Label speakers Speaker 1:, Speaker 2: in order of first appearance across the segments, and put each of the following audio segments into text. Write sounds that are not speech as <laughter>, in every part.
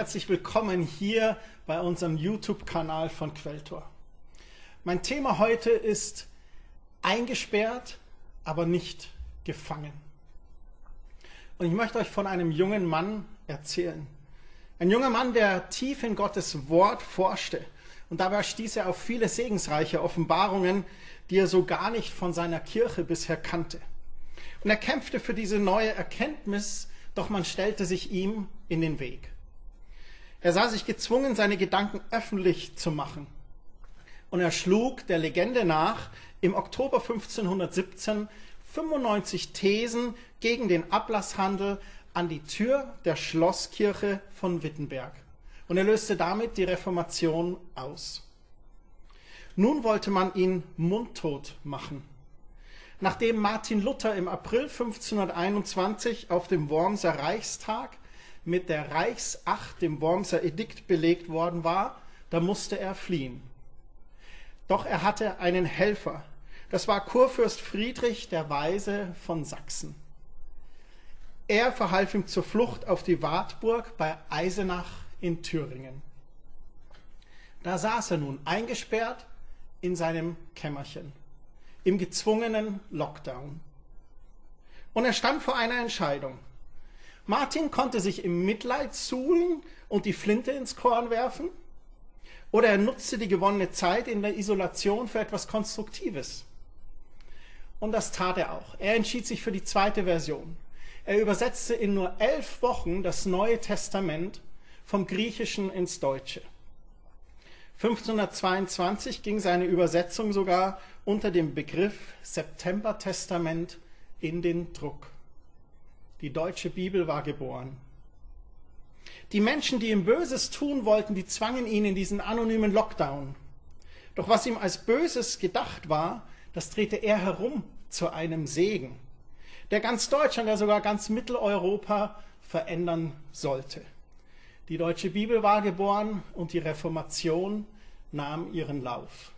Speaker 1: Herzlich willkommen hier bei unserem YouTube-Kanal von Quelltor. Mein Thema heute ist eingesperrt, aber nicht gefangen. Und ich möchte euch von einem jungen Mann erzählen. Ein junger Mann, der tief in Gottes Wort forschte. Und dabei stieß er auf viele segensreiche Offenbarungen, die er so gar nicht von seiner Kirche bisher kannte. Und er kämpfte für diese neue Erkenntnis, doch man stellte sich ihm in den Weg. Er sah sich gezwungen, seine Gedanken öffentlich zu machen. Und er schlug der Legende nach im Oktober 1517 95 Thesen gegen den Ablasshandel an die Tür der Schlosskirche von Wittenberg. Und er löste damit die Reformation aus. Nun wollte man ihn mundtot machen. Nachdem Martin Luther im April 1521 auf dem Wormser Reichstag mit der Reichsacht, dem Wormser Edikt, belegt worden war, da musste er fliehen. Doch er hatte einen Helfer. Das war Kurfürst Friedrich der Weise von Sachsen. Er verhalf ihm zur Flucht auf die Wartburg bei Eisenach in Thüringen. Da saß er nun eingesperrt in seinem Kämmerchen, im gezwungenen Lockdown. Und er stand vor einer Entscheidung. Martin konnte sich im Mitleid suhlen und die Flinte ins Korn werfen, oder er nutzte die gewonnene Zeit in der Isolation für etwas Konstruktives. Und das tat er auch. Er entschied sich für die zweite Version. Er übersetzte in nur elf Wochen das Neue Testament vom Griechischen ins Deutsche. 1522 ging seine Übersetzung sogar unter dem Begriff September-Testament in den Druck. Die deutsche Bibel war geboren. Die Menschen, die ihm Böses tun wollten, die zwangen ihn in diesen anonymen Lockdown. Doch was ihm als Böses gedacht war, das drehte er herum zu einem Segen, der ganz Deutschland, ja sogar ganz Mitteleuropa verändern sollte. Die deutsche Bibel war geboren und die Reformation nahm ihren Lauf.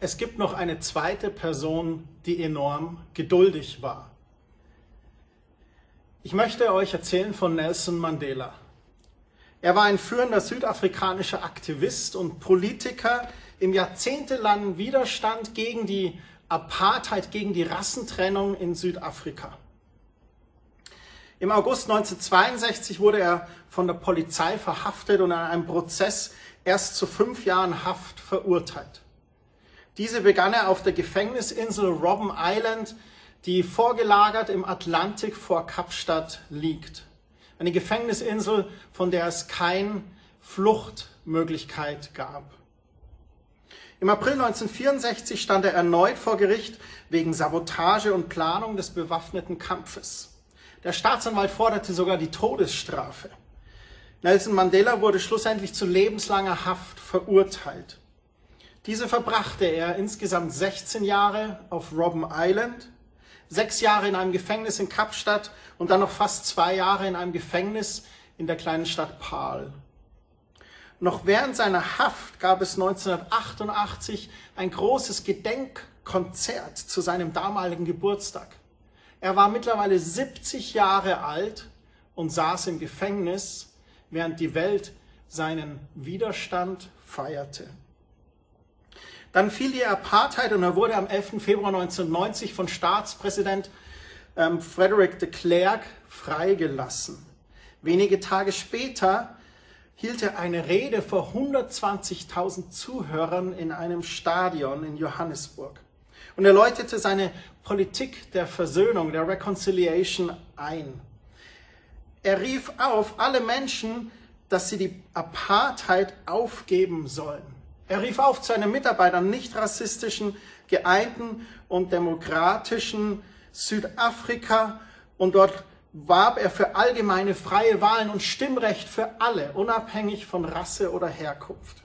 Speaker 1: Es gibt noch eine zweite Person, die enorm geduldig war. Ich möchte euch erzählen von Nelson Mandela. Er war ein führender südafrikanischer Aktivist und Politiker im jahrzehntelangen Widerstand gegen die Apartheid, gegen die Rassentrennung in Südafrika. Im August 1962 wurde er von der Polizei verhaftet und an einem Prozess erst zu fünf Jahren Haft verurteilt. Diese begann er auf der Gefängnisinsel Robben Island die vorgelagert im Atlantik vor Kapstadt liegt. Eine Gefängnisinsel, von der es keine Fluchtmöglichkeit gab. Im April 1964 stand er erneut vor Gericht wegen Sabotage und Planung des bewaffneten Kampfes. Der Staatsanwalt forderte sogar die Todesstrafe. Nelson Mandela wurde schlussendlich zu lebenslanger Haft verurteilt. Diese verbrachte er insgesamt 16 Jahre auf Robben Island sechs Jahre in einem Gefängnis in Kapstadt und dann noch fast zwei Jahre in einem Gefängnis in der kleinen Stadt Paarl. Noch während seiner Haft gab es 1988 ein großes Gedenkkonzert zu seinem damaligen Geburtstag. Er war mittlerweile 70 Jahre alt und saß im Gefängnis, während die Welt seinen Widerstand feierte. Dann fiel die Apartheid und er wurde am 11. Februar 1990 von Staatspräsident ähm, Frederick de Klerk freigelassen. Wenige Tage später hielt er eine Rede vor 120.000 Zuhörern in einem Stadion in Johannesburg. Und er läutete seine Politik der Versöhnung, der Reconciliation ein. Er rief auf alle Menschen, dass sie die Apartheid aufgeben sollen. Er rief auf zu einem Mitarbeitern nicht rassistischen, geeinten und demokratischen Südafrika und dort warb er für allgemeine freie Wahlen und Stimmrecht für alle, unabhängig von Rasse oder Herkunft.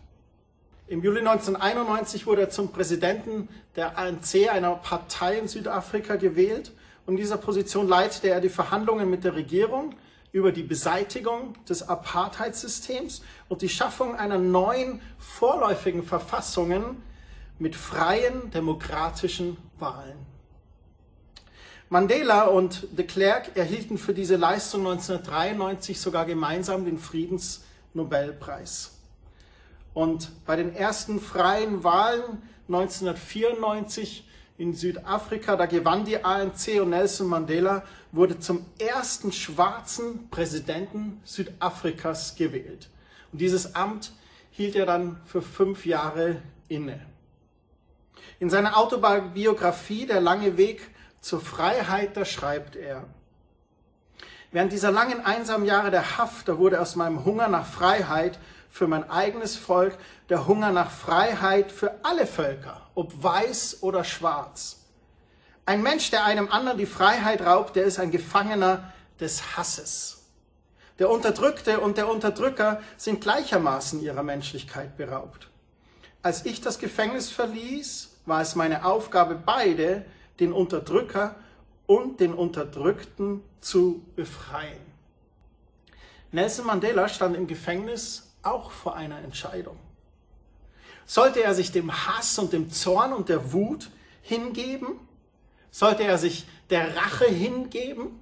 Speaker 1: Im Juli 1991 wurde er zum Präsidenten der ANC, einer Partei in Südafrika, gewählt. Und in dieser Position leitete er die Verhandlungen mit der Regierung über die Beseitigung des Apartheidssystems und die Schaffung einer neuen vorläufigen Verfassung mit freien demokratischen Wahlen. Mandela und de Klerk erhielten für diese Leistung 1993 sogar gemeinsam den Friedensnobelpreis. Und bei den ersten freien Wahlen 1994 in Südafrika, da gewann die ANC und Nelson Mandela wurde zum ersten schwarzen Präsidenten Südafrikas gewählt. Und dieses Amt hielt er dann für fünf Jahre inne. In seiner Autobiografie Der lange Weg zur Freiheit, da schreibt er, Während dieser langen einsamen Jahre der Haft, da wurde aus meinem Hunger nach Freiheit für mein eigenes Volk der Hunger nach Freiheit für alle Völker, ob weiß oder schwarz. Ein Mensch, der einem anderen die Freiheit raubt, der ist ein Gefangener des Hasses. Der Unterdrückte und der Unterdrücker sind gleichermaßen ihrer Menschlichkeit beraubt. Als ich das Gefängnis verließ, war es meine Aufgabe, beide, den Unterdrücker und den Unterdrückten, zu befreien. Nelson Mandela stand im Gefängnis auch vor einer Entscheidung. Sollte er sich dem Hass und dem Zorn und der Wut hingeben? Sollte er sich der Rache hingeben?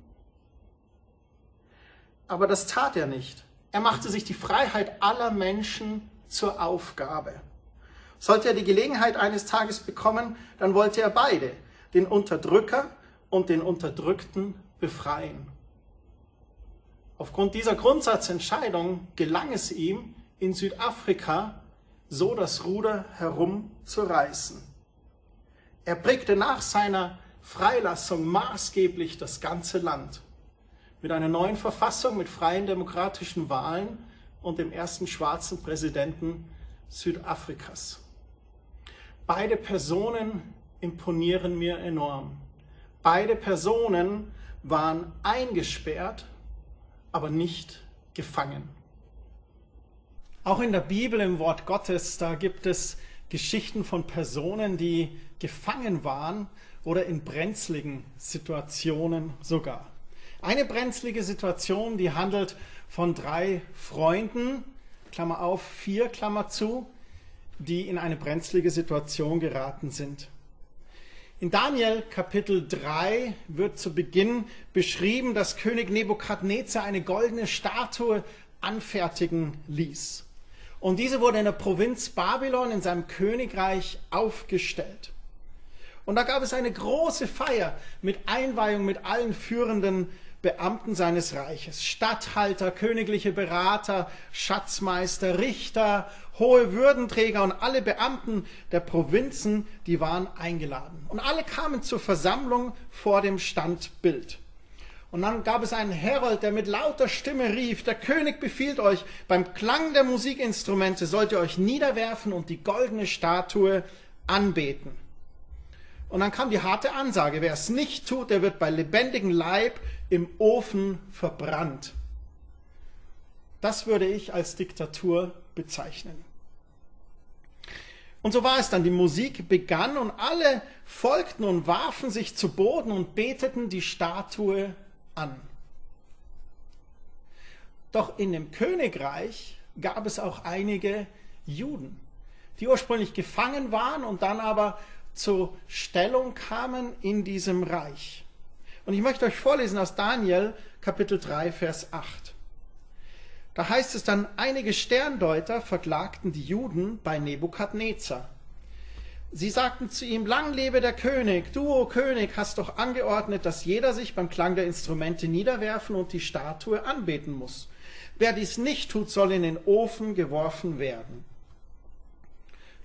Speaker 1: Aber das tat er nicht. Er machte sich die Freiheit aller Menschen zur Aufgabe. Sollte er die Gelegenheit eines Tages bekommen, dann wollte er beide, den Unterdrücker und den Unterdrückten, befreien. Aufgrund dieser Grundsatzentscheidung gelang es ihm, in Südafrika so das Ruder herumzureißen. Er prägte nach seiner Freilassung maßgeblich das ganze Land mit einer neuen Verfassung, mit freien demokratischen Wahlen und dem ersten schwarzen Präsidenten Südafrikas. Beide Personen imponieren mir enorm. Beide Personen waren eingesperrt, aber nicht gefangen. Auch in der Bibel, im Wort Gottes, da gibt es Geschichten von Personen, die gefangen waren oder in brenzligen Situationen sogar. Eine brenzlige Situation, die handelt von drei Freunden, Klammer auf, vier, Klammer zu, die in eine brenzlige Situation geraten sind. In Daniel Kapitel 3 wird zu Beginn beschrieben, dass König Nebukadnezar eine goldene Statue anfertigen ließ. Und diese wurde in der Provinz Babylon in seinem Königreich aufgestellt. Und da gab es eine große Feier mit Einweihung mit allen führenden Beamten seines Reiches, Statthalter, königliche Berater, Schatzmeister, Richter, hohe Würdenträger und alle Beamten der Provinzen, die waren eingeladen. Und alle kamen zur Versammlung vor dem Standbild. Und dann gab es einen Herold, der mit lauter Stimme rief, der König befiehlt euch, beim Klang der Musikinstrumente sollt ihr euch niederwerfen und die goldene Statue anbeten. Und dann kam die harte Ansage, wer es nicht tut, der wird bei lebendigem Leib im Ofen verbrannt. Das würde ich als Diktatur bezeichnen. Und so war es dann. Die Musik begann und alle folgten und warfen sich zu Boden und beteten die Statue an. Doch in dem Königreich gab es auch einige Juden, die ursprünglich gefangen waren und dann aber zur Stellung kamen in diesem Reich. Und ich möchte euch vorlesen aus Daniel Kapitel 3, Vers 8. Da heißt es dann, einige Sterndeuter verklagten die Juden bei Nebukadnezar. Sie sagten zu ihm, lang lebe der König, du, o König, hast doch angeordnet, dass jeder sich beim Klang der Instrumente niederwerfen und die Statue anbeten muss. Wer dies nicht tut, soll in den Ofen geworfen werden.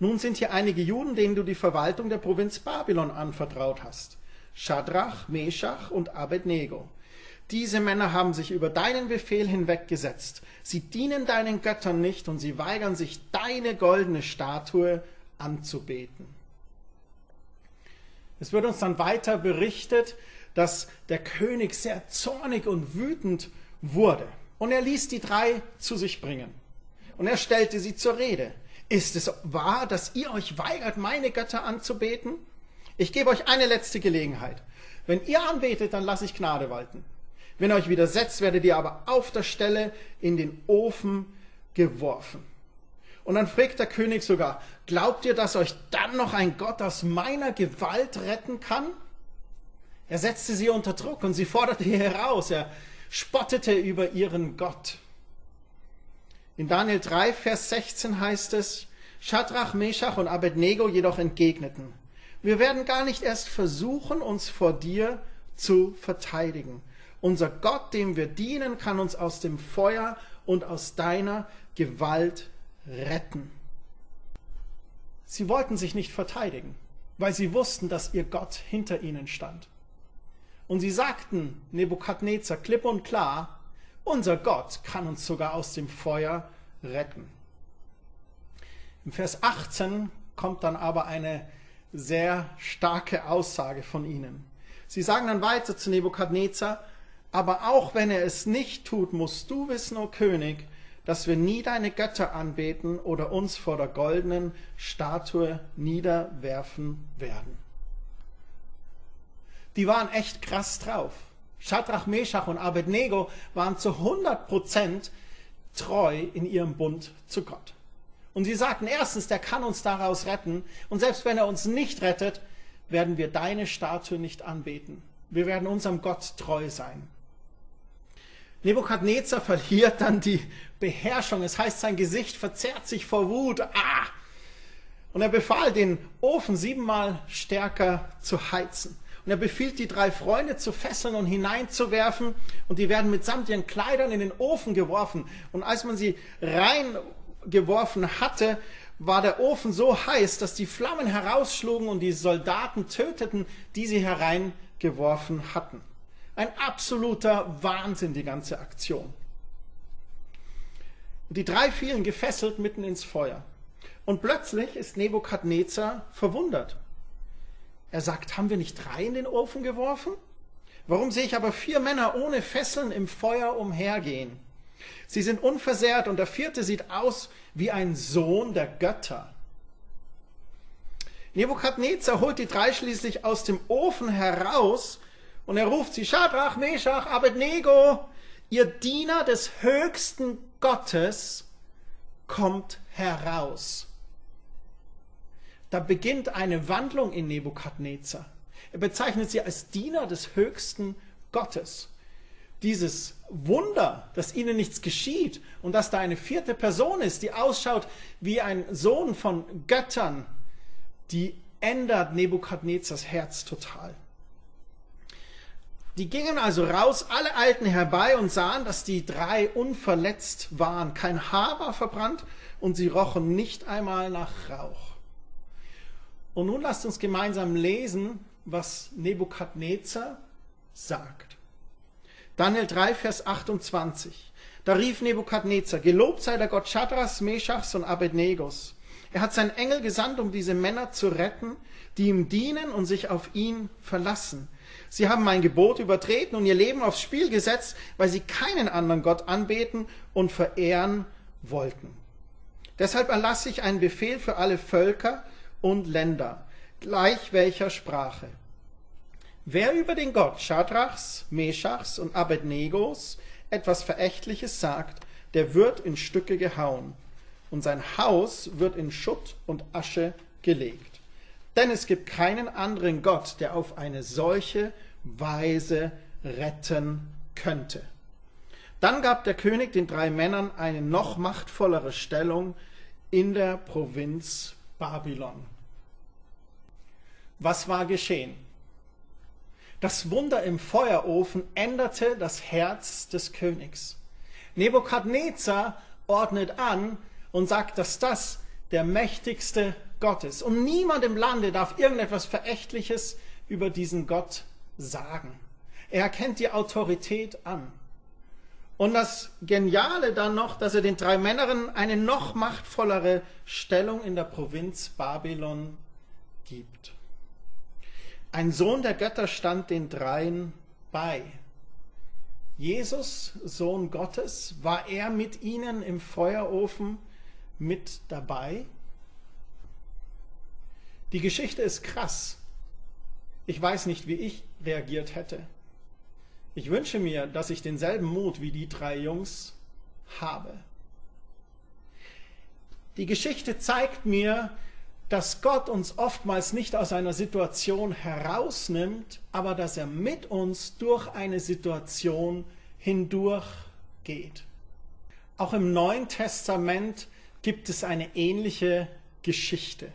Speaker 1: Nun sind hier einige Juden, denen du die Verwaltung der Provinz Babylon anvertraut hast. Schadrach, Meshach und Abednego. Diese Männer haben sich über deinen Befehl hinweggesetzt. Sie dienen deinen Göttern nicht und sie weigern sich, deine goldene Statue anzubeten. Es wird uns dann weiter berichtet, dass der König sehr zornig und wütend wurde. Und er ließ die drei zu sich bringen. Und er stellte sie zur Rede. Ist es wahr, dass ihr euch weigert, meine Götter anzubeten? Ich gebe euch eine letzte Gelegenheit. Wenn ihr anbetet, dann lasse ich Gnade walten. Wenn ihr euch widersetzt, werdet ihr aber auf der Stelle in den Ofen geworfen. Und dann fragt der König sogar, glaubt ihr, dass euch dann noch ein Gott aus meiner Gewalt retten kann? Er setzte sie unter Druck und sie forderte ihr heraus. Er spottete über ihren Gott. In Daniel 3, Vers 16 heißt es, Shadrach, Meshach und Abednego jedoch entgegneten, wir werden gar nicht erst versuchen, uns vor dir zu verteidigen. Unser Gott, dem wir dienen, kann uns aus dem Feuer und aus deiner Gewalt retten. Sie wollten sich nicht verteidigen, weil sie wussten, dass ihr Gott hinter ihnen stand. Und sie sagten Nebukadnezar klipp und klar, unser Gott kann uns sogar aus dem Feuer retten. Im Vers 18 kommt dann aber eine sehr starke Aussage von ihnen. Sie sagen dann weiter zu Nebukadnezar, aber auch wenn er es nicht tut, musst du wissen, o König, dass wir nie deine Götter anbeten oder uns vor der goldenen Statue niederwerfen werden. Die waren echt krass drauf. Shadrach, Meshach und Abednego waren zu 100 Prozent treu in ihrem Bund zu Gott. Und sie sagten erstens, der kann uns daraus retten. Und selbst wenn er uns nicht rettet, werden wir deine Statue nicht anbeten. Wir werden unserem Gott treu sein. Nebukadnezar verliert dann die Beherrschung. Es heißt, sein Gesicht verzerrt sich vor Wut. Ah! Und er befahl, den Ofen siebenmal stärker zu heizen. Und er befiehlt, die drei Freunde zu fesseln und hineinzuwerfen. Und die werden mitsamt ihren Kleidern in den Ofen geworfen. Und als man sie reingeworfen hatte, war der Ofen so heiß, dass die Flammen herausschlugen und die Soldaten töteten, die sie hereingeworfen hatten. Ein absoluter Wahnsinn, die ganze Aktion. Die drei fielen gefesselt mitten ins Feuer. Und plötzlich ist Nebukadnezar verwundert. Er sagt, haben wir nicht drei in den Ofen geworfen? Warum sehe ich aber vier Männer ohne Fesseln im Feuer umhergehen? Sie sind unversehrt und der vierte sieht aus wie ein Sohn der Götter. Nebukadnezar holt die drei schließlich aus dem Ofen heraus und er ruft sie, Schadrach, Meshach, Abednego, ihr Diener des höchsten Gottes kommt heraus. Da beginnt eine Wandlung in Nebukadnezar. Er bezeichnet sie als Diener des höchsten Gottes. Dieses Wunder, dass ihnen nichts geschieht und dass da eine vierte Person ist, die ausschaut wie ein Sohn von Göttern, die ändert Nebukadnezars Herz total. Die gingen also raus, alle Alten herbei und sahen, dass die drei unverletzt waren. Kein Haar war verbrannt und sie rochen nicht einmal nach Rauch. Und nun lasst uns gemeinsam lesen, was Nebukadnezar sagt. Daniel 3, Vers 28. Da rief Nebukadnezar, gelobt sei der Gott Shadrachs, Meshachs und Abednegos. Er hat seinen Engel gesandt, um diese Männer zu retten, die ihm dienen und sich auf ihn verlassen. Sie haben mein Gebot übertreten und ihr Leben aufs Spiel gesetzt, weil sie keinen anderen Gott anbeten und verehren wollten. Deshalb erlasse ich einen Befehl für alle Völker und Länder, gleich welcher Sprache. Wer über den Gott Schadrachs, Meschachs und Abednegos etwas Verächtliches sagt, der wird in Stücke gehauen und sein Haus wird in Schutt und Asche gelegt. Denn es gibt keinen anderen Gott, der auf eine solche Weise retten könnte. Dann gab der König den drei Männern eine noch machtvollere Stellung in der Provinz Babylon. Was war geschehen? Das Wunder im Feuerofen änderte das Herz des Königs. Nebukadnezar ordnet an und sagt, dass das der mächtigste Gottes. Und niemand im Lande darf irgendetwas Verächtliches über diesen Gott sagen. Er erkennt die Autorität an. Und das Geniale dann noch, dass er den drei Männern eine noch machtvollere Stellung in der Provinz Babylon gibt. Ein Sohn der Götter stand den dreien bei. Jesus, Sohn Gottes, war er mit ihnen im Feuerofen mit dabei? Die Geschichte ist krass. Ich weiß nicht, wie ich reagiert hätte. Ich wünsche mir, dass ich denselben Mut wie die drei Jungs habe. Die Geschichte zeigt mir, dass Gott uns oftmals nicht aus einer Situation herausnimmt, aber dass er mit uns durch eine Situation hindurch geht. Auch im Neuen Testament gibt es eine ähnliche Geschichte.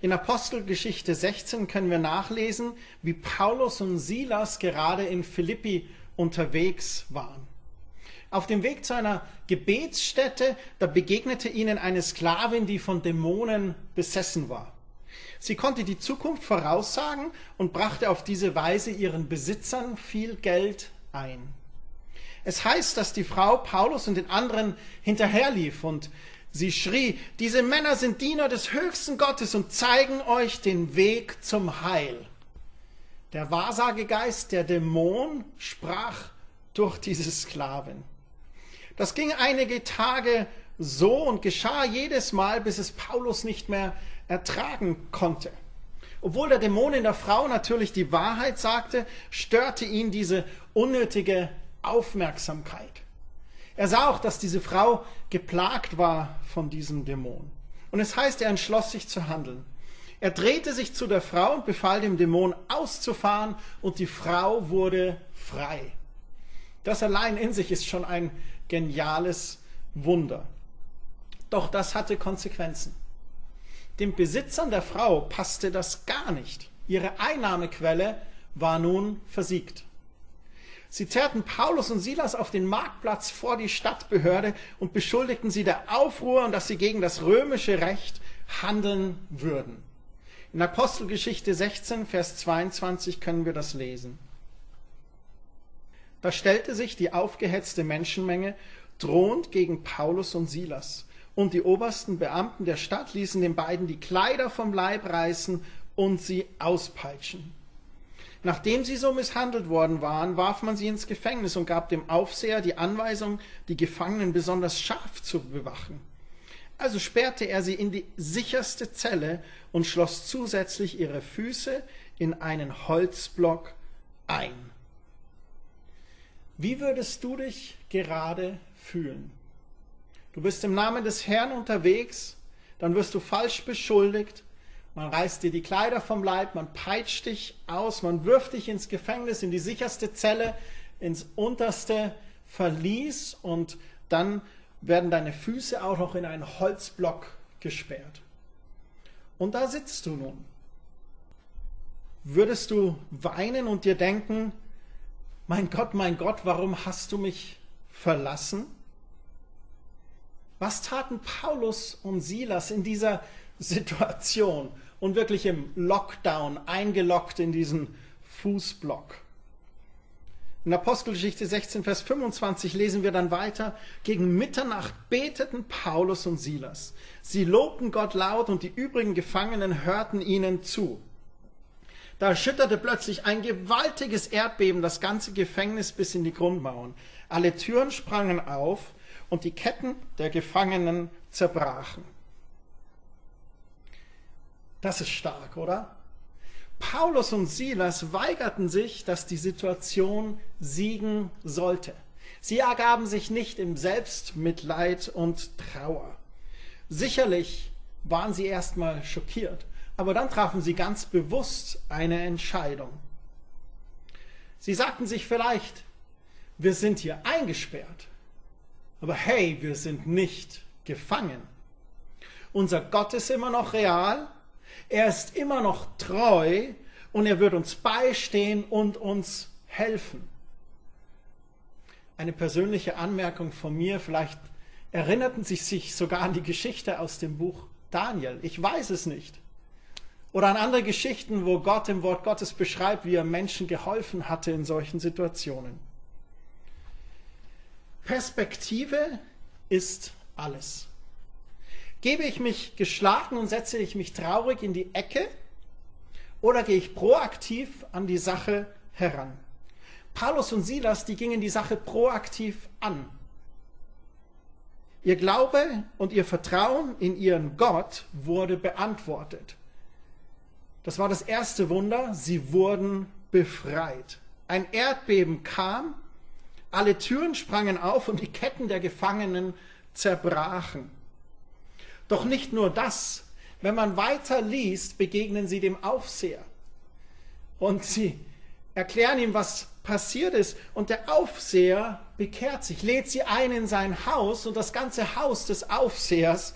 Speaker 1: In Apostelgeschichte 16 können wir nachlesen, wie Paulus und Silas gerade in Philippi unterwegs waren. Auf dem Weg zu einer Gebetsstätte, da begegnete ihnen eine Sklavin, die von Dämonen besessen war. Sie konnte die Zukunft voraussagen und brachte auf diese Weise ihren Besitzern viel Geld ein. Es heißt, dass die Frau Paulus und den anderen hinterherlief und sie schrie, diese Männer sind Diener des höchsten Gottes und zeigen euch den Weg zum Heil. Der Wahrsagegeist, der Dämon, sprach durch diese Sklavin. Das ging einige Tage so und geschah jedes Mal, bis es Paulus nicht mehr ertragen konnte. Obwohl der Dämon in der Frau natürlich die Wahrheit sagte, störte ihn diese unnötige Aufmerksamkeit. Er sah auch, dass diese Frau geplagt war von diesem Dämon. Und es heißt, er entschloss sich zu handeln. Er drehte sich zu der Frau und befahl dem Dämon auszufahren und die Frau wurde frei. Das allein in sich ist schon ein geniales Wunder. Doch das hatte Konsequenzen. Dem Besitzern der Frau passte das gar nicht. Ihre Einnahmequelle war nun versiegt. Sie zerrten Paulus und Silas auf den Marktplatz vor die Stadtbehörde und beschuldigten sie der Aufruhr und dass sie gegen das römische Recht handeln würden. In Apostelgeschichte 16, Vers 22 können wir das lesen. Da stellte sich die aufgehetzte Menschenmenge drohend gegen Paulus und Silas. Und die obersten Beamten der Stadt ließen den beiden die Kleider vom Leib reißen und sie auspeitschen. Nachdem sie so misshandelt worden waren, warf man sie ins Gefängnis und gab dem Aufseher die Anweisung, die Gefangenen besonders scharf zu bewachen. Also sperrte er sie in die sicherste Zelle und schloss zusätzlich ihre Füße in einen Holzblock ein. Wie würdest du dich gerade fühlen? Du bist im Namen des Herrn unterwegs, dann wirst du falsch beschuldigt, man reißt dir die Kleider vom Leib, man peitscht dich aus, man wirft dich ins Gefängnis, in die sicherste Zelle, ins unterste Verlies und dann werden deine Füße auch noch in einen Holzblock gesperrt. Und da sitzt du nun. Würdest du weinen und dir denken, mein Gott, mein Gott, warum hast du mich verlassen? Was taten Paulus und Silas in dieser Situation und wirklich im Lockdown eingeloggt in diesen Fußblock? In Apostelgeschichte 16, Vers 25 lesen wir dann weiter, gegen Mitternacht beteten Paulus und Silas. Sie lobten Gott laut und die übrigen Gefangenen hörten ihnen zu. Da erschütterte plötzlich ein gewaltiges Erdbeben das ganze Gefängnis bis in die Grundmauern. Alle Türen sprangen auf und die Ketten der Gefangenen zerbrachen. Das ist stark, oder? Paulus und Silas weigerten sich, dass die Situation siegen sollte. Sie ergaben sich nicht im Selbstmitleid und Trauer. Sicherlich waren sie erstmal schockiert aber dann trafen sie ganz bewusst eine Entscheidung. Sie sagten sich vielleicht, wir sind hier eingesperrt, aber hey, wir sind nicht gefangen. Unser Gott ist immer noch real, er ist immer noch treu und er wird uns beistehen und uns helfen. Eine persönliche Anmerkung von mir, vielleicht erinnerten Sie sich sogar an die Geschichte aus dem Buch Daniel. Ich weiß es nicht. Oder an andere Geschichten, wo Gott im Wort Gottes beschreibt, wie er Menschen geholfen hatte in solchen Situationen. Perspektive ist alles. Gebe ich mich geschlagen und setze ich mich traurig in die Ecke oder gehe ich proaktiv an die Sache heran? Paulus und Silas, die gingen die Sache proaktiv an. Ihr Glaube und ihr Vertrauen in ihren Gott wurde beantwortet. Das war das erste Wunder. Sie wurden befreit. Ein Erdbeben kam, alle Türen sprangen auf und die Ketten der Gefangenen zerbrachen. Doch nicht nur das. Wenn man weiter liest, begegnen sie dem Aufseher. Und sie erklären ihm, was passiert ist. Und der Aufseher bekehrt sich, lädt sie ein in sein Haus und das ganze Haus des Aufsehers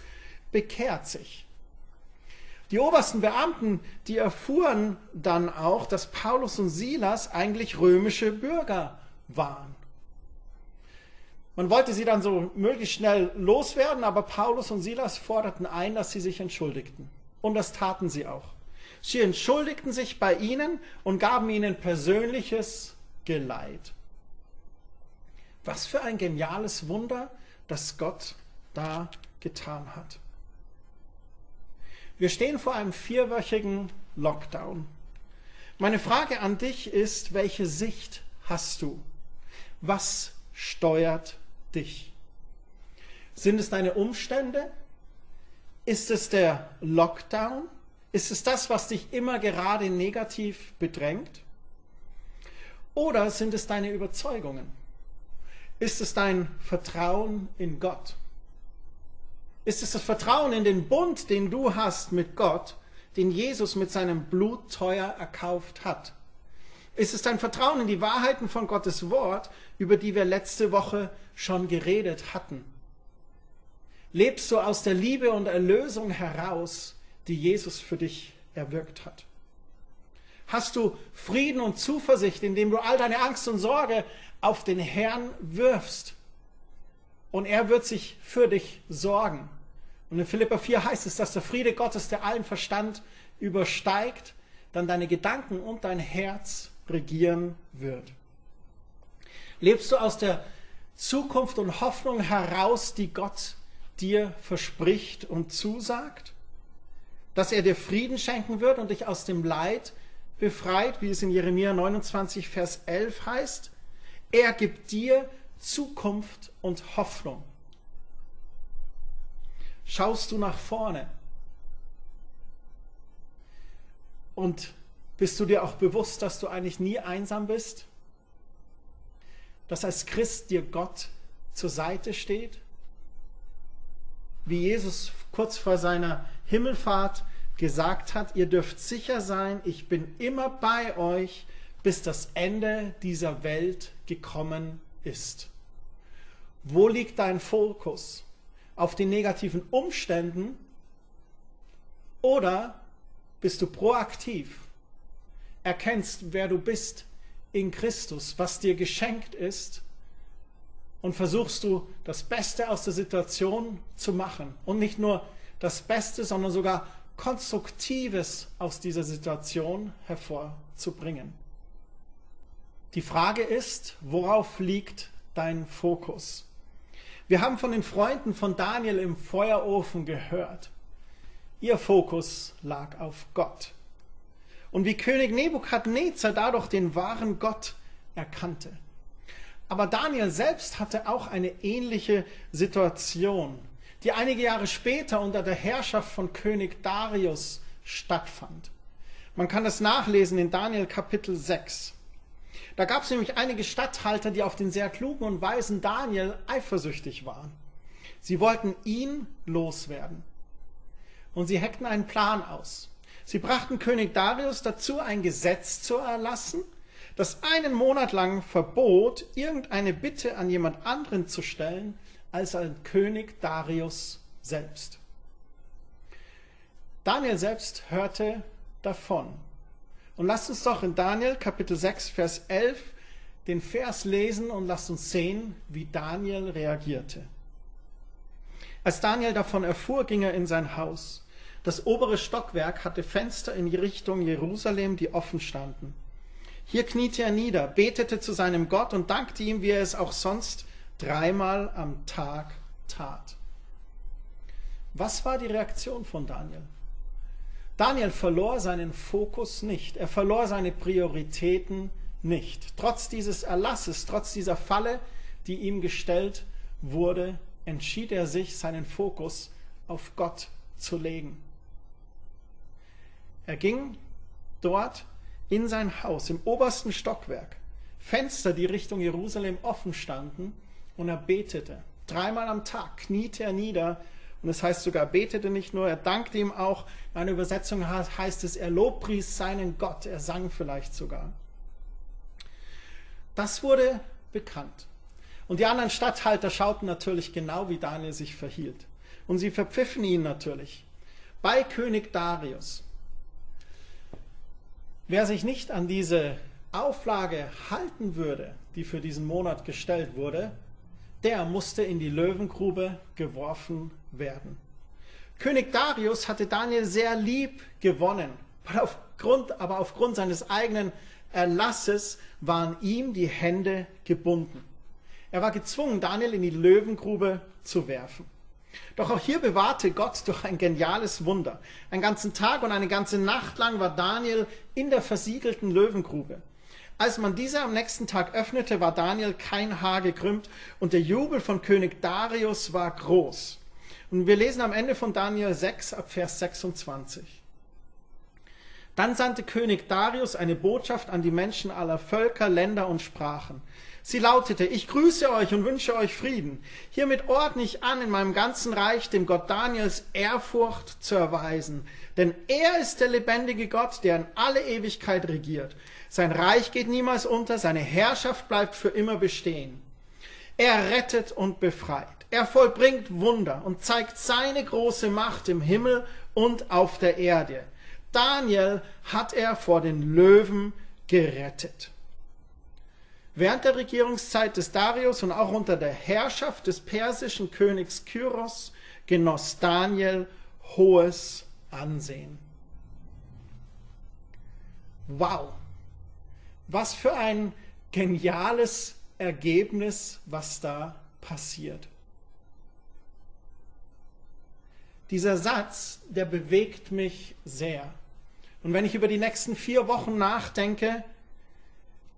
Speaker 1: bekehrt sich. Die obersten Beamten, die erfuhren dann auch, dass Paulus und Silas eigentlich römische Bürger waren. Man wollte sie dann so möglichst schnell loswerden, aber Paulus und Silas forderten ein, dass sie sich entschuldigten. Und das taten sie auch. Sie entschuldigten sich bei ihnen und gaben ihnen persönliches Geleit. Was für ein geniales Wunder, das Gott da getan hat. Wir stehen vor einem vierwöchigen Lockdown. Meine Frage an dich ist, welche Sicht hast du? Was steuert dich? Sind es deine Umstände? Ist es der Lockdown? Ist es das, was dich immer gerade negativ bedrängt? Oder sind es deine Überzeugungen? Ist es dein Vertrauen in Gott? Ist es das Vertrauen in den Bund, den du hast mit Gott, den Jesus mit seinem Blut teuer erkauft hat? Ist es dein Vertrauen in die Wahrheiten von Gottes Wort, über die wir letzte Woche schon geredet hatten? Lebst du aus der Liebe und Erlösung heraus, die Jesus für dich erwirkt hat? Hast du Frieden und Zuversicht, indem du all deine Angst und Sorge auf den Herrn wirfst? Und er wird sich für dich sorgen. Und in Philippa 4 heißt es, dass der Friede Gottes, der allen Verstand übersteigt, dann deine Gedanken und dein Herz regieren wird. Lebst du aus der Zukunft und Hoffnung heraus, die Gott dir verspricht und zusagt? Dass er dir Frieden schenken wird und dich aus dem Leid befreit, wie es in Jeremia 29, Vers 11 heißt. Er gibt dir Zukunft und Hoffnung. Schaust du nach vorne und bist du dir auch bewusst, dass du eigentlich nie einsam bist? Dass als Christ dir Gott zur Seite steht? Wie Jesus kurz vor seiner Himmelfahrt gesagt hat, ihr dürft sicher sein, ich bin immer bei euch, bis das Ende dieser Welt gekommen ist. Wo liegt dein Fokus? Auf den negativen Umständen oder bist du proaktiv? Erkennst, wer du bist in Christus, was dir geschenkt ist und versuchst du das Beste aus der Situation zu machen. Und nicht nur das Beste, sondern sogar Konstruktives aus dieser Situation hervorzubringen. Die Frage ist, worauf liegt dein Fokus? Wir haben von den Freunden von Daniel im Feuerofen gehört. Ihr Fokus lag auf Gott. Und wie König Nebukadnezar dadurch den wahren Gott erkannte. Aber Daniel selbst hatte auch eine ähnliche Situation die einige Jahre später unter der Herrschaft von König Darius stattfand. Man kann das nachlesen in Daniel Kapitel 6. Da gab es nämlich einige Statthalter, die auf den sehr klugen und weisen Daniel eifersüchtig waren. Sie wollten ihn loswerden. Und sie heckten einen Plan aus. Sie brachten König Darius dazu, ein Gesetz zu erlassen, das einen Monat lang verbot, irgendeine Bitte an jemand anderen zu stellen, als ein König Darius selbst. Daniel selbst hörte davon. Und lasst uns doch in Daniel Kapitel 6, Vers 11 den Vers lesen und lasst uns sehen, wie Daniel reagierte. Als Daniel davon erfuhr, ging er in sein Haus. Das obere Stockwerk hatte Fenster in Richtung Jerusalem, die offen standen. Hier kniete er nieder, betete zu seinem Gott und dankte ihm, wie er es auch sonst dreimal am Tag tat. Was war die Reaktion von Daniel? Daniel verlor seinen Fokus nicht, er verlor seine Prioritäten nicht. Trotz dieses Erlasses, trotz dieser Falle, die ihm gestellt wurde, entschied er sich, seinen Fokus auf Gott zu legen. Er ging dort in sein Haus im obersten Stockwerk, Fenster, die Richtung Jerusalem offen standen, und er betete. Dreimal am Tag kniete er nieder Und es heißt sogar, betete nicht nur, er dankte ihm auch. In einer Übersetzung heißt es, er lobpries seinen Gott, er sang vielleicht sogar. Das wurde bekannt. Und die anderen Statthalter schauten natürlich genau, wie Daniel sich verhielt. Und sie verpfiffen ihn natürlich. Bei König Darius. Wer sich nicht an diese Auflage halten würde, die für diesen Monat gestellt wurde, der musste in die Löwengrube geworfen werden. König Darius hatte Daniel sehr lieb gewonnen, aber aufgrund, aber aufgrund seines eigenen Erlasses waren ihm die Hände gebunden. Er war gezwungen, Daniel in die Löwengrube zu werfen. Doch auch hier bewahrte Gott durch ein geniales Wunder. Einen ganzen Tag und eine ganze Nacht lang war Daniel in der versiegelten Löwengrube. Als man diese am nächsten Tag öffnete, war Daniel kein Haar gekrümmt und der Jubel von König Darius war groß. Und wir lesen am Ende von Daniel 6 ab Vers 26. Dann sandte König Darius eine Botschaft an die Menschen aller Völker, Länder und Sprachen. Sie lautete, ich grüße euch und wünsche euch Frieden. Hiermit ordne ich an, in meinem ganzen Reich dem Gott Daniels Ehrfurcht zu erweisen. Denn er ist der lebendige Gott, der in alle Ewigkeit regiert. Sein Reich geht niemals unter, seine Herrschaft bleibt für immer bestehen. Er rettet und befreit. Er vollbringt Wunder und zeigt seine große Macht im Himmel und auf der Erde. Daniel hat er vor den Löwen gerettet. Während der Regierungszeit des Darius und auch unter der Herrschaft des persischen Königs Kyros genoss Daniel hohes Ansehen. Wow, was für ein geniales Ergebnis, was da passiert. Dieser Satz, der bewegt mich sehr. Und wenn ich über die nächsten vier Wochen nachdenke,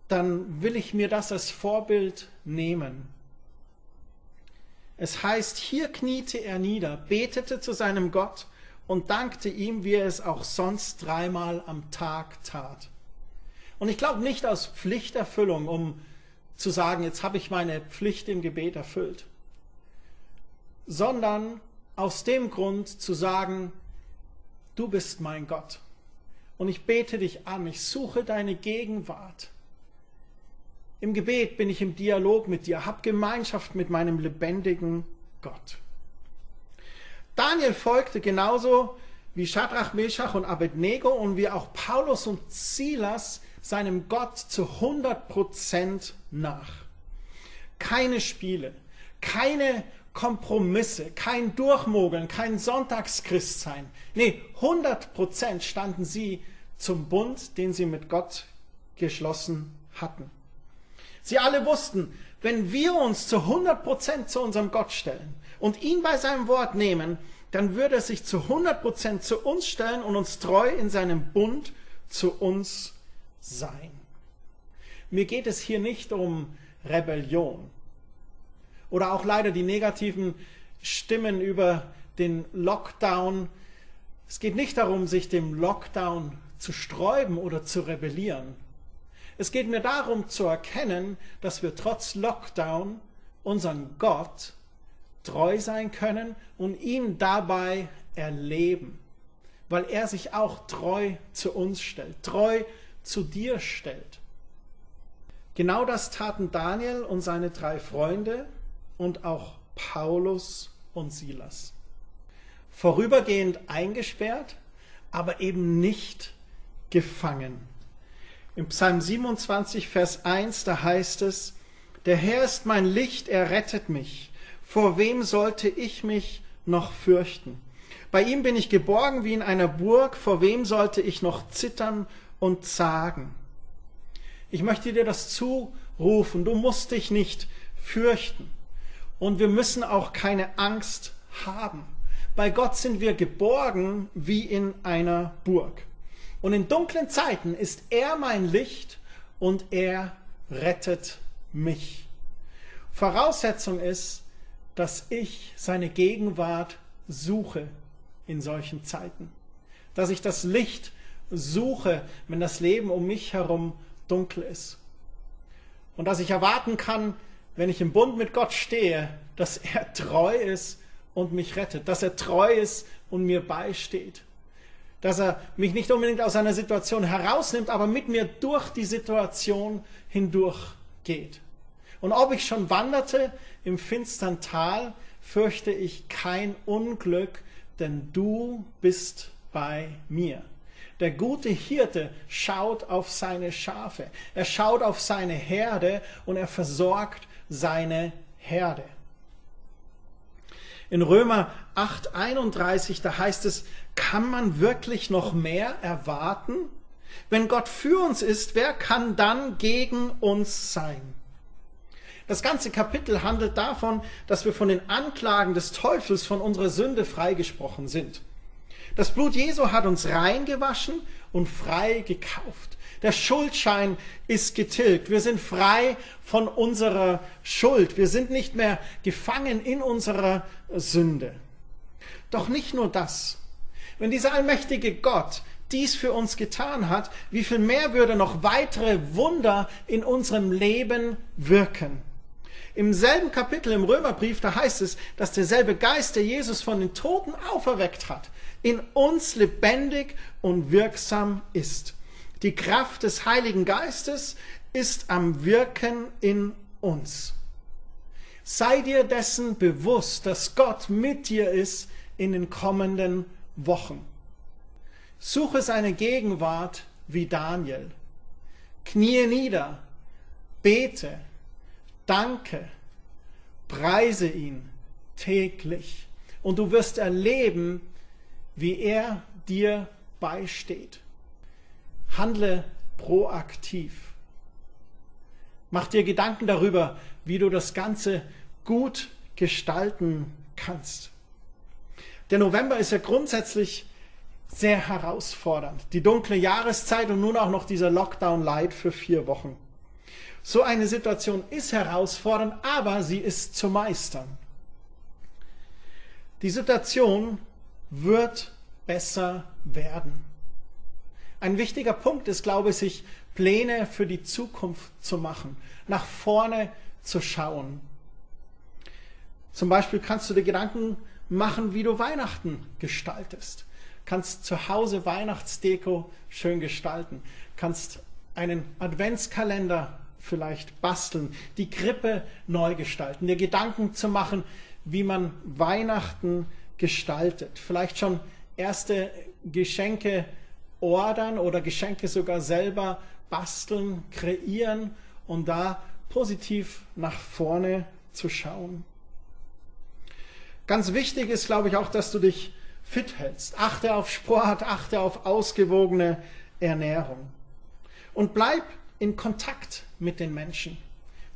Speaker 1: dann will ich mir das als Vorbild nehmen. Es heißt, hier kniete er nieder, betete zu seinem Gott und dankte ihm, wie er es auch sonst dreimal am Tag tat. Und ich glaube nicht aus Pflichterfüllung, um zu sagen, jetzt habe ich meine Pflicht im Gebet erfüllt, sondern aus dem Grund zu sagen, du bist mein Gott und ich bete dich an, ich suche deine Gegenwart. Im Gebet bin ich im Dialog mit dir, hab Gemeinschaft mit meinem lebendigen Gott. Daniel folgte genauso wie Shadrach, Meshach und Abednego und wie auch Paulus und Silas seinem Gott zu 100 Prozent nach. Keine Spiele, keine Kompromisse, kein Durchmogeln, kein Sonntagschristsein. Nee, 100 Prozent standen sie zum Bund, den sie mit Gott geschlossen hatten. Sie alle wussten, wenn wir uns zu 100 Prozent zu unserem Gott stellen und ihn bei seinem Wort nehmen, dann würde er sich zu 100 Prozent zu uns stellen und uns treu in seinem Bund zu uns sein. Mir geht es hier nicht um Rebellion oder auch leider die negativen Stimmen über den Lockdown. Es geht nicht darum, sich dem Lockdown zu sträuben oder zu rebellieren. Es geht mir darum zu erkennen, dass wir trotz Lockdown unseren Gott treu sein können und ihn dabei erleben, weil er sich auch treu zu uns stellt, treu zu dir stellt. Genau das taten Daniel und seine drei Freunde und auch Paulus und Silas. Vorübergehend eingesperrt, aber eben nicht gefangen. Im Psalm 27, Vers 1, da heißt es, der Herr ist mein Licht, er rettet mich. Vor wem sollte ich mich noch fürchten? Bei ihm bin ich geborgen wie in einer Burg, vor wem sollte ich noch zittern und zagen? Ich möchte dir das zurufen, du musst dich nicht fürchten. Und wir müssen auch keine Angst haben. Bei Gott sind wir geborgen wie in einer Burg. Und in dunklen Zeiten ist er mein Licht und er rettet mich. Voraussetzung ist, dass ich seine Gegenwart suche in solchen Zeiten. Dass ich das Licht suche, wenn das Leben um mich herum dunkel ist. Und dass ich erwarten kann, wenn ich im Bund mit Gott stehe, dass er <laughs> treu ist und mich rettet, dass er treu ist und mir beisteht, dass er mich nicht unbedingt aus einer Situation herausnimmt, aber mit mir durch die Situation hindurch geht. Und ob ich schon wanderte im finstern Tal, fürchte ich kein Unglück, denn du bist bei mir. Der gute Hirte schaut auf seine Schafe, er schaut auf seine Herde und er versorgt seine Herde. In Römer 8:31, da heißt es, kann man wirklich noch mehr erwarten? Wenn Gott für uns ist, wer kann dann gegen uns sein? Das ganze Kapitel handelt davon, dass wir von den Anklagen des Teufels von unserer Sünde freigesprochen sind. Das Blut Jesu hat uns reingewaschen und frei gekauft. Der Schuldschein ist getilgt. Wir sind frei von unserer Schuld. Wir sind nicht mehr gefangen in unserer Sünde. Doch nicht nur das. Wenn dieser allmächtige Gott dies für uns getan hat, wie viel mehr würde noch weitere Wunder in unserem Leben wirken? Im selben Kapitel im Römerbrief, da heißt es, dass derselbe Geist, der Jesus von den Toten auferweckt hat, in uns lebendig und wirksam ist. Die Kraft des Heiligen Geistes ist am Wirken in uns. Sei dir dessen bewusst, dass Gott mit dir ist in den kommenden Wochen. Suche seine Gegenwart wie Daniel. Knie nieder, bete, danke, preise ihn täglich. Und du wirst erleben, wie er dir beisteht. Handle proaktiv. Mach dir Gedanken darüber, wie du das Ganze gut gestalten kannst. Der November ist ja grundsätzlich sehr herausfordernd. Die dunkle Jahreszeit und nun auch noch dieser Lockdown Light für vier Wochen. So eine Situation ist herausfordernd, aber sie ist zu meistern. Die Situation wird besser werden. Ein wichtiger Punkt ist, glaube ich, sich Pläne für die Zukunft zu machen, nach vorne zu schauen. Zum Beispiel kannst du dir Gedanken machen, wie du Weihnachten gestaltest. Kannst zu Hause Weihnachtsdeko schön gestalten. Kannst einen Adventskalender vielleicht basteln, die Krippe neu gestalten, dir Gedanken zu machen, wie man Weihnachten gestaltet. Vielleicht schon erste Geschenke ordern oder Geschenke sogar selber basteln, kreieren und da positiv nach vorne zu schauen. Ganz wichtig ist, glaube ich, auch, dass du dich fit hältst. Achte auf Sport, achte auf ausgewogene Ernährung. Und bleib in Kontakt mit den Menschen.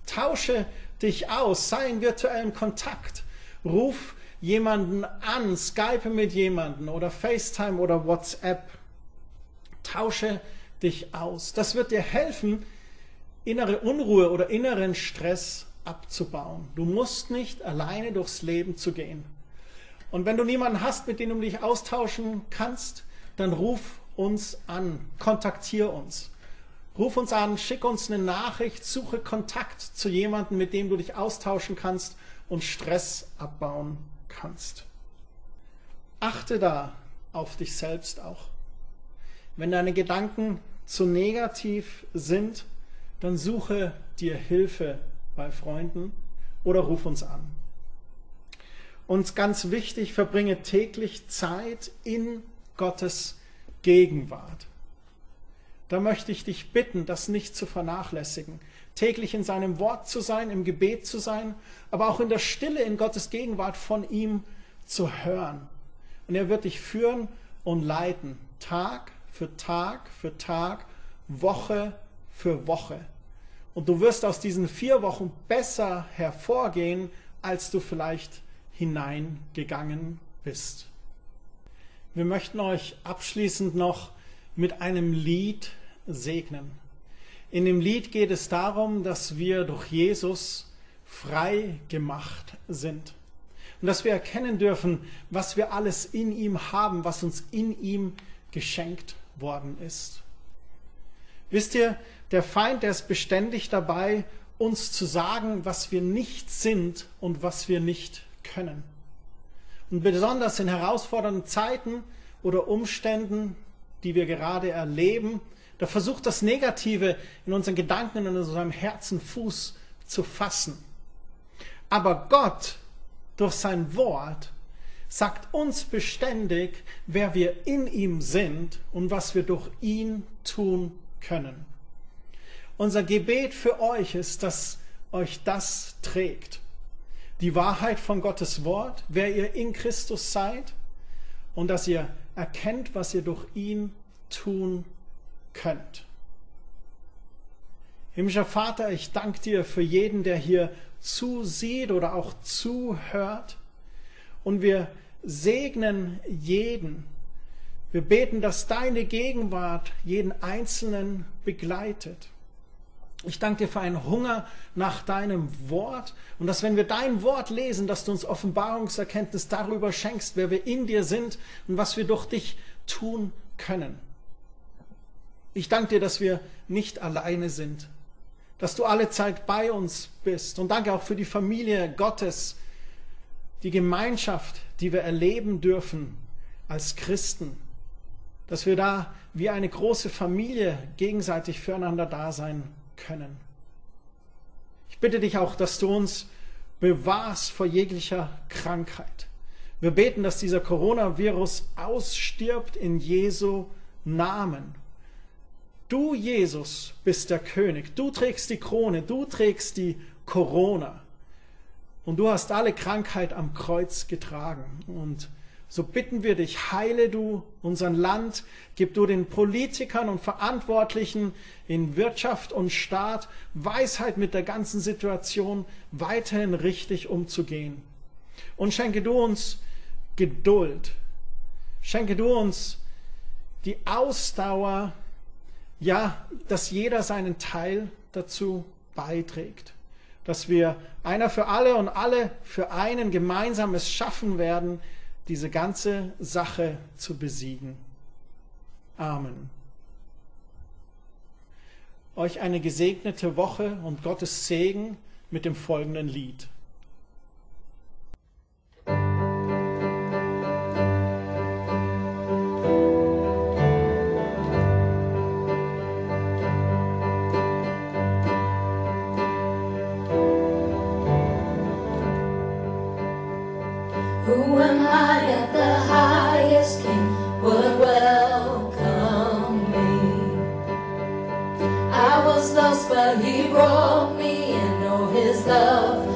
Speaker 1: Tausche dich aus, sei in virtuellem Kontakt. Ruf jemanden an, Skype mit jemanden oder FaceTime oder WhatsApp. Tausche dich aus. Das wird dir helfen, innere Unruhe oder inneren Stress abzubauen. Du musst nicht alleine durchs Leben zu gehen. Und wenn du niemanden hast, mit dem du dich austauschen kannst, dann ruf uns an, kontaktier uns. Ruf uns an, schick uns eine Nachricht, suche Kontakt zu jemandem, mit dem du dich austauschen kannst und Stress abbauen kannst. Achte da auf dich selbst auch. Wenn deine Gedanken zu negativ sind, dann suche dir Hilfe bei Freunden oder ruf uns an. Und ganz wichtig, verbringe täglich Zeit in Gottes Gegenwart da möchte ich dich bitten, das nicht zu vernachlässigen. Täglich in seinem Wort zu sein, im Gebet zu sein, aber auch in der Stille in Gottes Gegenwart von ihm zu hören. Und er wird dich führen und leiten, Tag für Tag für Tag, Woche für Woche. Und du wirst aus diesen vier Wochen besser hervorgehen, als du vielleicht hineingegangen bist. Wir möchten euch abschließend noch mit einem Lied segnen. In dem Lied geht es darum, dass wir durch Jesus frei gemacht sind. Und dass wir erkennen dürfen, was wir alles in ihm haben, was uns in ihm geschenkt worden ist. Wisst ihr, der Feind, der ist beständig dabei, uns zu sagen, was wir nicht sind und was wir nicht können. Und besonders in herausfordernden Zeiten oder Umständen, die wir gerade erleben, da versucht das Negative in unseren Gedanken und in unserem Herzen Fuß zu fassen. Aber Gott durch sein Wort sagt uns beständig, wer wir in ihm sind und was wir durch ihn tun können. Unser Gebet für euch ist, dass euch das trägt. Die Wahrheit von Gottes Wort, wer ihr in Christus seid und dass ihr erkennt, was ihr durch ihn tun könnt. Himmlischer Vater, ich danke dir für jeden, der hier zusieht oder auch zuhört. Und wir segnen jeden. Wir beten, dass deine Gegenwart jeden Einzelnen begleitet. Ich danke dir für einen Hunger nach deinem Wort und dass wenn wir dein Wort lesen, dass du uns Offenbarungserkenntnis darüber schenkst, wer wir in dir sind und was wir durch dich tun können. Ich danke dir, dass wir nicht alleine sind, dass du alle Zeit bei uns bist und danke auch für die Familie Gottes, die Gemeinschaft, die wir erleben dürfen als Christen, dass wir da wie eine große Familie gegenseitig füreinander da sein können. Ich bitte dich auch, dass du uns bewahrst vor jeglicher Krankheit. Wir beten, dass dieser Coronavirus ausstirbt in Jesu Namen. Du, Jesus, bist der König. Du trägst die Krone. Du trägst die Corona. Und du hast alle Krankheit am Kreuz getragen. Und so bitten wir dich, heile du unser Land, gib du den Politikern und Verantwortlichen in Wirtschaft und Staat Weisheit mit der ganzen Situation weiterhin richtig umzugehen. Und schenke du uns Geduld. Schenke du uns die Ausdauer, ja, dass jeder seinen Teil dazu beiträgt. Dass wir einer für alle und alle für einen gemeinsames schaffen werden, diese ganze Sache zu besiegen. Amen. Euch eine gesegnete Woche und Gottes Segen mit dem folgenden Lied.
Speaker 2: Who am I that the highest king would welcome me? I was lost, but he brought me in. Oh, his love